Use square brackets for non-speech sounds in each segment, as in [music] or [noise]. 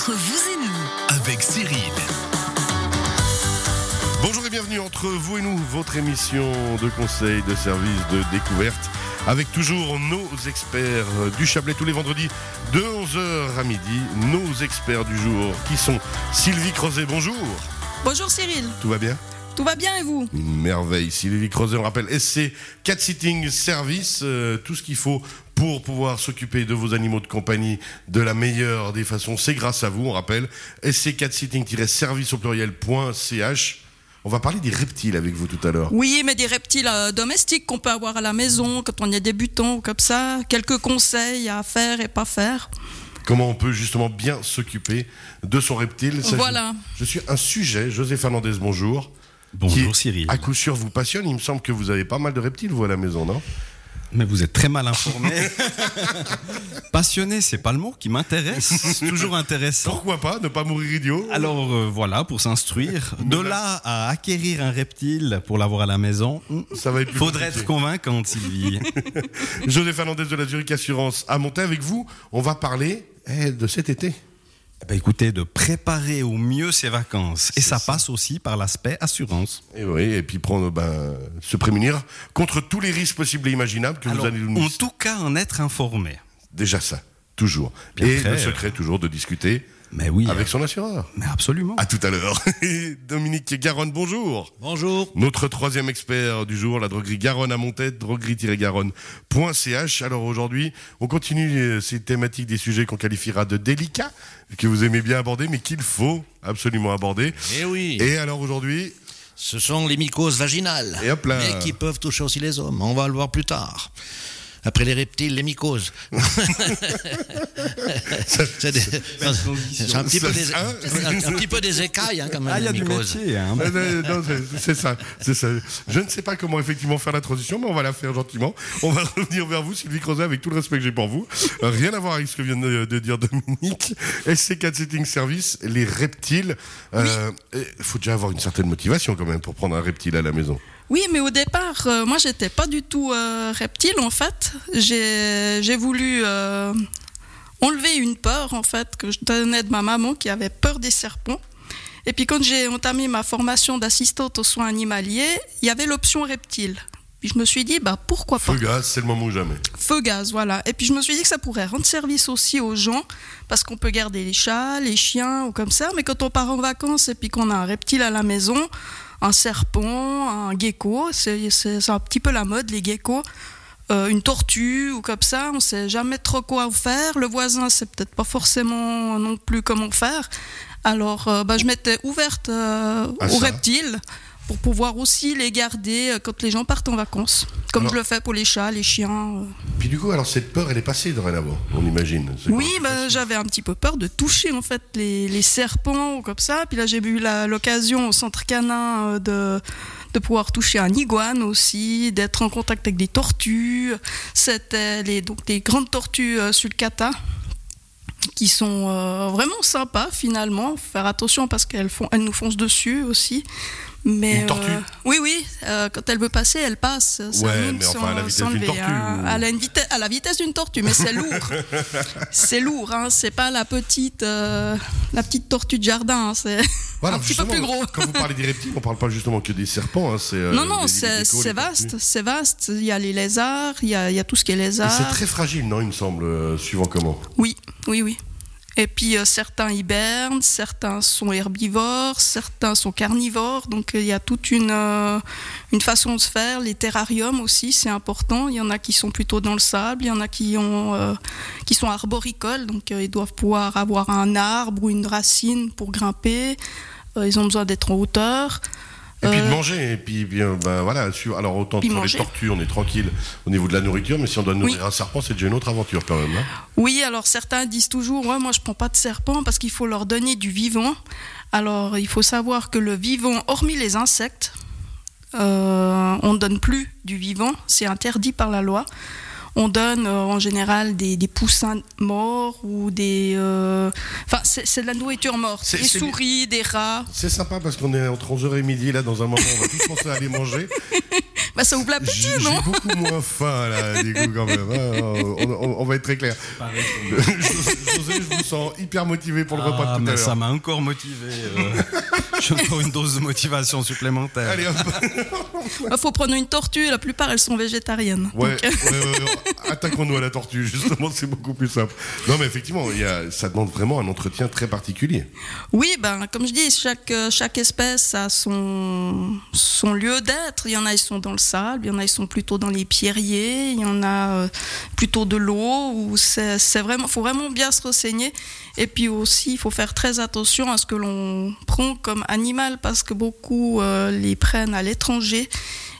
Entre vous et nous, avec Cyril. Bonjour et bienvenue entre vous et nous, votre émission de conseil, de service, de découverte, avec toujours nos experts du Chablais tous les vendredis de 11h à midi. Nos experts du jour qui sont Sylvie Crozet, bonjour. Bonjour Cyril, Tout va bien? Tout va bien et vous? Une merveille. Sylvie Crozet, on rappelle, SC Cat Sitting Service, euh, tout ce qu'il faut pour pouvoir s'occuper de vos animaux de compagnie de la meilleure des façons, c'est grâce à vous, on rappelle, SC Cat Sitting-service au pluriel.ch. On va parler des reptiles avec vous tout à l'heure. Oui, mais des reptiles euh, domestiques qu'on peut avoir à la maison quand on est débutant ou comme ça. Quelques conseils à faire et pas faire. Comment on peut justement bien s'occuper de son reptile Ça, Voilà. Je, je suis un sujet, José Fernandez, bonjour. Bonjour qui, Cyril. À coup sûr vous passionne, il me semble que vous avez pas mal de reptiles vous à la maison, non? Mais vous êtes très mal informé. [laughs] Passionné, c'est pas le mot qui m'intéresse. Toujours intéressant. Pourquoi pas, ne pas mourir idiot Alors euh, voilà, pour s'instruire. [laughs] De là à acquérir un reptile pour l'avoir à la maison, hmm, Ça va être plus faudrait compliqué. être convaincante, Sylvie. [laughs] José Fernandez de la Zurich Assurance à monter avec vous. On va parler eh, de cet été. Ben, écoutez, de préparer au mieux ses vacances. Et ça, passe aussi par l'aspect assurance. Et oui, et puis prendre, ben, se prémunir contre tous les risques possibles et imaginables que Alors, vous allez nous en tout cas, en être informé. Déjà ça, toujours. Et après, le secret toujours de discuter Mais oui, avec euh, son assureur. mais absolument. À tout à l'heure. [laughs] Dominique Garonne, bonjour. Bonjour. Notre troisième expert du jour, la droguerie Garonne à Montette, droguerie-garonne.ch. Alors aujourd'hui, on continue euh, ces thématiques des sujets qu'on qualifiera de délicats, que vous aimez bien aborder, mais qu'il faut absolument aborder. Eh oui, Et alors aujourd'hui, ce sont les mycoses vaginales. Et hop là. Mais qui peuvent toucher aussi les hommes. On va le voir plus tard. Après les reptiles, les mycoses. [laughs] c'est des- c'est un, petit peu des, Hein un, un petit peu des écailles, hein, quand même, Ah, il y a les du mycoses. métier. Hein. Euh, euh, non, c'est- c'est ça, c'est ça. Je ne sais pas comment effectivement faire la transition, mais on va la faire gentiment. On va [laughs] revenir vers vous, Sylvie Crozet, avec tout le respect que j'ai pour vous. Euh, Rien à voir avec ce que vient de, de dire Dominique. SC4 Setting Service, les reptiles. Il faut déjà avoir une certaine motivation quand même pour prendre un reptile à la maison. Oui, mais au départ, euh, moi j'étais pas du tout euh, reptile en fait. J'ai voulu euh, enlever une peur en fait que je tenais de ma maman qui avait peur des serpents. Et puis quand j'ai entamé ma formation d'assistante aux soins animaliers, il y avait l'option reptile. Puis je me suis dit, bah pourquoi pas? Feu gaz, c'est le moment ou jamais. Feu gaz, voilà. Et puis je me suis dit que ça pourrait rendre service aussi aux gens, parce qu'on peut garder les chats, les chiens ou comme ça, mais quand on part en vacances et puis qu'on a un reptile à la maison, un serpent, un gecko, c'est un petit peu la mode, les geckos, euh, une tortue ou comme ça, on sait jamais trop quoi faire. Le voisin sait peut-être pas forcément non plus comment faire. Alors euh, bah, je m'étais ouverte euh, aux ça. reptiles pour pouvoir aussi les garder euh, quand les gens partent en vacances, comme Alors- je le fais pour les chats, les chiens. euh. Puis du coup, alors cette peur, elle est passée dorénavant, on imagine. Oui, bah, j'avais un petit peu peur de toucher en fait les, les serpents ou comme ça. Puis là, j'ai eu l'occasion au centre canin euh, de, de pouvoir toucher un iguane aussi, d'être en contact avec des tortues. C'était les, donc des grandes tortues euh, sulcata qui sont euh, vraiment sympas finalement. Faut Faire attention parce qu'elles font, elles nous foncent dessus aussi. Mais Une tortue euh, Oui, oui. euh, quand elle veut passer, elle passe. Ça Ouais, mais enfin, à la vitesse d'une tortue, hein. ou- À, la, à la vitesse d'une tortue, mais c'est lourd. [laughs] c'est lourd, hein. c'est pas la petite, euh, la petite tortue de jardin. hein. C'est Voilà, un petit peu plus gros. Quand vous parlez des reptiles, on parle pas justement que des serpents. hein, non, non, c'est vaste, c'est vaste. Il y a les lézards, il y a, il y a tout ce qui est lézard. c'est très fragile, non, il me semble, suivant comment. Oui, oui, oui. Et puis euh, certains hibernent, certains sont herbivores, certains sont carnivores. Donc euh, il y a toute une, euh, une façon de se faire. Les terrariums aussi, c'est important. Il y en a qui sont plutôt dans le sable, il y en a qui, ont, qui sont arboricoles. Donc ils doivent pouvoir avoir un arbre ou une racine pour grimper. Ils ont besoin d'être en hauteur. Et puis de Euh, manger, et puis bien, ben voilà, sur, alors autant sur les tortues, on est tranquille au niveau de la nourriture, mais si on doit nourrir un serpent, c'est déjà une autre aventure quand même. hein. Oui, alors certains disent toujours, ouais, moi je prends pas de serpent parce qu'il faut leur donner du vivant. Alors il faut savoir que le vivant, hormis les insectes, euh, on ne donne plus du vivant, c'est interdit par la loi. On donne euh, en général des, des poussins morts ou des... euh, Enfin, c'est c'est de la nourriture morte. C'est- Des souris, des rats. C'est sympa parce qu'on est entre 11h et midi, là, dans un moment, on va tous penser à aller manger. [laughs] Bah, ça ouvre l'appétit, J'ai non j'ai beaucoup moins faim là, du coup, quand même. hein. On, on- on va être très clair. [laughs] José, je vous sens hyper motivé pour le repas Ah, de tout mais à ça l'heure. m'a encore motivé. euh. [laughs] Je prends une dose de motivation supplémentaire. Allez, hop. Il faut prendre une tortue, la plupart elles sont végétariennes. Ouais, Donc, euh, ouais, ouais, ouais. attaquons-nous à la tortue, justement, c'est beaucoup plus simple. Non, mais effectivement, il y a, ça demande vraiment un entretien très particulier. Oui, ben, comme je dis, chaque, euh, chaque espèce a son, son lieu d'être. Il y en a, ils sont dans le sable, il y en a, ils sont plutôt dans les pierriers, il y en a euh, plutôt de l'eau, où c'est c'est vraiment, faut vraiment bien se renseigner. Et puis aussi, il faut faire très attention à ce que l'on prend comme animal, parce que beaucoup euh, les prennent à l'étranger.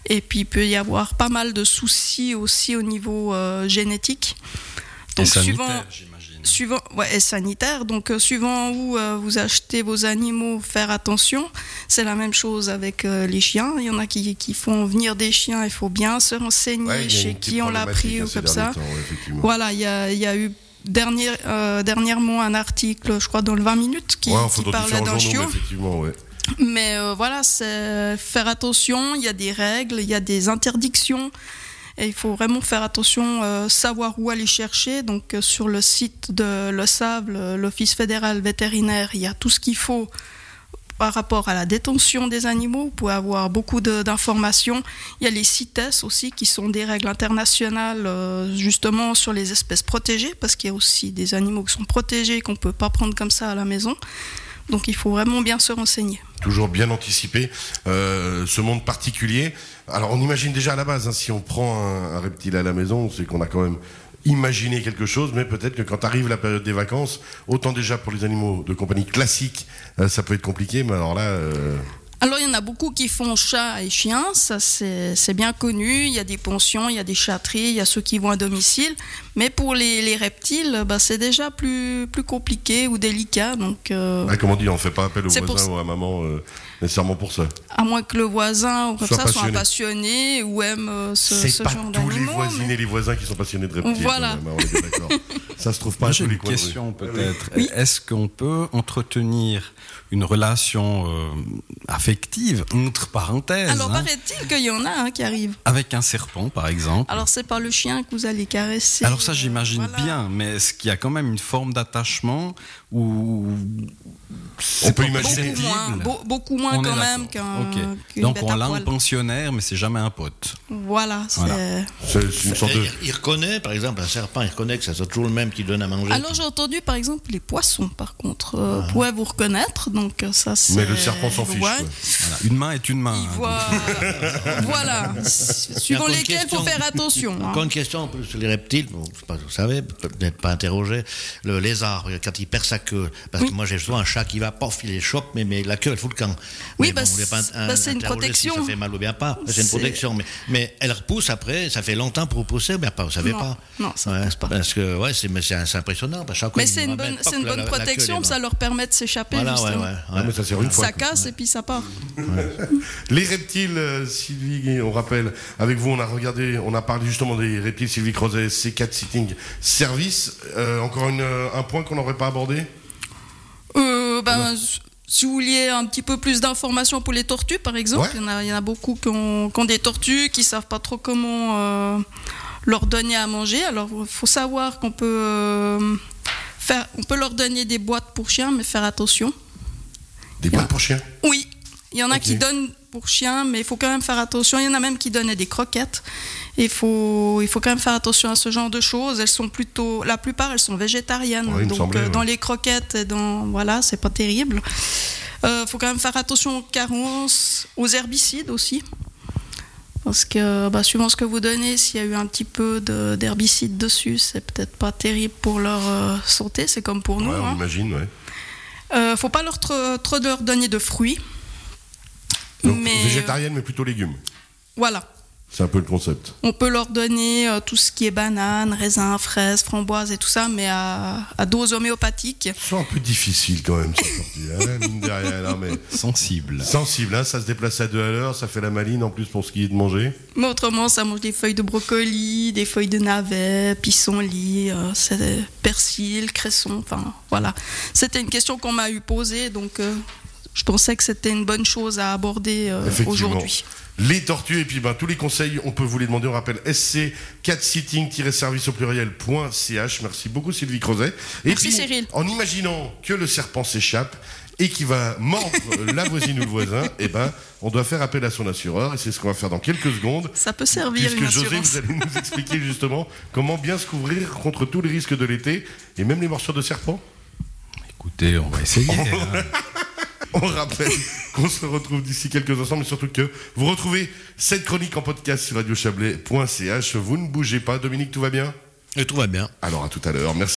Et puis, il peut y avoir pas mal de soucis aussi au niveau euh, génétique. Et Donc, sanitaire, suivant. Suivant, ouais, et sanitaire. Donc, euh, suivant où vous achetez vos animaux, faire attention. C'est la même chose avec les chiens. Il y en a qui, qui font venir des chiens. Il faut bien se renseigner Ouais, chez qui on l'a pris hein, ou ces comme ça. temps. Voilà, il y a, il y a eu dernier, euh, dernièrement un article, je crois, dans le 20 minutes qui, Ouais, qui parlait d'un chiot. mais effectivement, ouais. Mais euh, voilà, c'est faire attention. Il y a des règles, il y a des interdictions. Et il faut vraiment faire attention, euh, savoir où aller chercher. Donc sur le site de Le Sable, l'Office fédéral vétérinaire, il y a tout ce qu'il faut par rapport à la détention des animaux. Vous pouvez avoir beaucoup d'informations. Il y a les CITES aussi, qui sont des règles internationales euh, justement sur les espèces protégées, parce qu'il y a aussi des animaux qui sont protégés qu'on ne peut pas prendre comme ça à la maison. Donc il faut vraiment bien se renseigner. toujours bien anticipé euh, ce monde particulier. Alors on imagine déjà à la base, hein, si on prend un reptile à la maison, c'est qu'on a quand même imaginé quelque chose, mais peut-être que quand arrive la période des vacances, autant déjà pour les animaux de compagnie classiques, euh, ça peut être compliqué, mais alors là, euh, Alors il y en a beaucoup qui font chat et chien, ça c'est c'est bien connu. Il y a des pensions, il y a des chatteries, il y a ceux qui vont à domicile. Mais pour les, les reptiles, bah, c'est déjà plus, plus compliqué ou délicat. Donc euh, ah, comme on dit, on fait pas appel au C'est pour voisin ça- ou à maman euh, nécessairement pour ça. à moins que le voisin ou comme Soit ça soit un passionné. ou aime euh, ce, C'est ce pas genre tous les d'animaux. voisines mais- et les voisins qui sont passionnés de reptiles. Voilà. même, hein, on est [laughs] ça se trouve pas Moi, à j'ai tous les une coins rue. question peut-être. Oui. Est-ce qu'on peut entretenir une relation euh, affective, entre parenthèses, Alors hein, paraît-il qu'il y en a hein, qui arrivent. avec un serpent, par exemple Alors c'est pas le chien que vous allez caresser. Alors ça, j'imagine Voilà. bien, mais est-ce qu'il y a quand même une forme d'attachement On peut imaginer- Beaucoup moins, beaucoup moins On quand même qu'un Donc bête on l'a en poil. pensionnaire, mais c'est jamais un pote. Voilà, c'est... Voilà. C'est c'est une sorte de. Il, il reconnaît, par exemple, un serpent, il reconnaît que ça soit toujours le même qui donne à manger. Alors j'ai entendu par exemple les poissons par contre euh, pouvaient vous reconnaître? Donc ça c'est Mais le serpent s'en fiche. Ouais. quoi. Voilà. Une main est une main. Il hein, voit voilà [laughs] suivant lesquels question. faut faire attention hein. Encore une question un sur les reptiles, bon, je sais pas, vous savez, peut-être pas interrogé. Le lézard, quand il perd sa queue, parce Oui. que moi j'ai souvent un chat qui va, pof, il les chope, mais, mais la queue elle fout le camp. Oui, Mais bah, on voulait pas c'est- bah, une protection. Si ça fait mal ou bien pas. C'est une protection, mais, mais elle repousse après, ça fait longtemps pour repousser, ou bien pas, vous savez Non. pas. Non, ça Ouais, pas. Parce que, ouais, c'est mais impressionnant. parce que mais c'est une bonne une la- bonne la- la queue, protection est ça leur permet de s'échapper Voilà, ouais, ouais. Ah, mais ça une fois. ça casse et puis ça part Les reptiles, euh, Sylvie, on rappelle, avec vous, on a regardé, on a parlé justement des reptiles Sylvie Crozet, C4 Sitting Service. Euh, encore une, euh, un point qu'on n'aurait pas abordé? Ben, si vous vouliez un petit peu plus d'informations pour les tortues, par exemple, Ouais. il, y en a, il y en a beaucoup qui ont, qui ont des tortues, qui savent pas trop comment euh, leur donner à manger. Alors, il faut savoir qu'on peut euh, faire, on peut leur donner des boîtes pour chiens, mais faire attention. Des boîtes pour chiens? Oui, il y en a qui donnent pour chiens, mais il faut quand même faire attention. Il y en a même qui donnent des croquettes. Il faut, il faut quand même faire attention à ce genre de choses. Elles sont plutôt, la plupart, elles sont végétariennes. Ouais, donc semblait, euh, dans les croquettes, et dans, voilà, c'est pas terrible. Il faut quand même faire attention aux carences, aux herbicides aussi. Parce que bah, suivant ce que vous donnez, s'il y a eu un petit peu de- d'herbicide dessus, c'est peut-être pas terrible pour leur euh, santé. C'est comme pour nous. Ouais, on hein. imagine, ouais. Euh, faut pas leur trop, trop leur donner de fruits. Donc, Mais, végétarienne, mais plutôt légumes. Voilà. C'est un peu le concept. On peut leur donner euh, tout ce qui est bananes, raisins, fraises, framboises et tout ça, mais à, à dose homéopathique. C'est un peu difficile quand même, cette sortie, hein, mine de rien, non, mais Sensible. sensible, hein, ça se déplace à deux à l'heure, ça fait la maline en plus pour ce qui est de manger. Mais autrement, ça mange des feuilles de brocoli, des feuilles de navet, pissenlit, euh, persil, cresson, enfin voilà. C'était une question qu'on m'a eu posée, donc euh, je pensais que c'était une bonne chose à aborder euh, aujourd'hui. Les tortues et puis ben, tous les conseils, on peut vous les demander. On rappelle sc4sitting-service au pluriel.ch. Merci beaucoup Sylvie Crozet. Et Merci, puis, Cyril. En imaginant que le serpent s'échappe et qui va mordre [laughs] la voisine ou le voisin, eh ben, on doit faire appel à son assureur et c'est ce qu'on va faire dans quelques secondes. Ça peut servir une Puisque José, assurance. vous allez nous expliquer [laughs] justement comment bien se couvrir contre tous les risques de l'été et même les morsures de serpent. Écoutez, on va essayer. hein. [laughs] On rappelle [laughs] qu'on se retrouve d'ici quelques instants, mais surtout que vous retrouvez cette chronique en podcast sur radiochablais.ch. Vous ne bougez pas. Dominique, tout va bien? Et tout va bien. Alors à tout à l'heure. Merci.